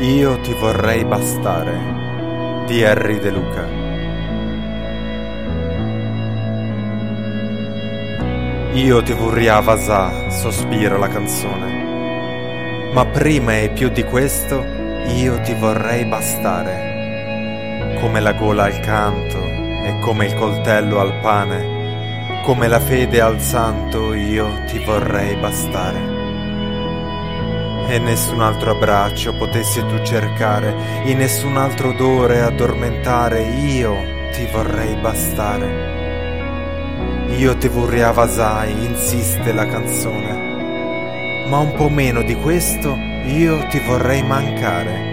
Io ti vorrei bastare di Harry De Luca. Io ti vorrei vasà, sospira la canzone. Ma prima e più di questo, io ti vorrei bastare. Come la gola al canto e come il coltello al pane, come la fede al santo, io ti vorrei bastare e nessun altro abbraccio potessi tu cercare, in nessun altro odore addormentare, io ti vorrei bastare. Io ti vorrei avasai, insiste la canzone, ma un po' meno di questo io ti vorrei mancare.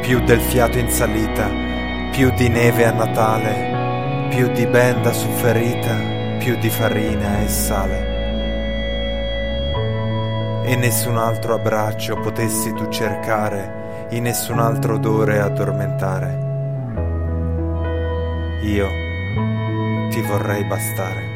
Più del fiato in salita, più di neve a Natale, più di benda su ferita, più di farina e sale e nessun altro abbraccio potessi tu cercare, in nessun altro odore addormentare. Io ti vorrei bastare.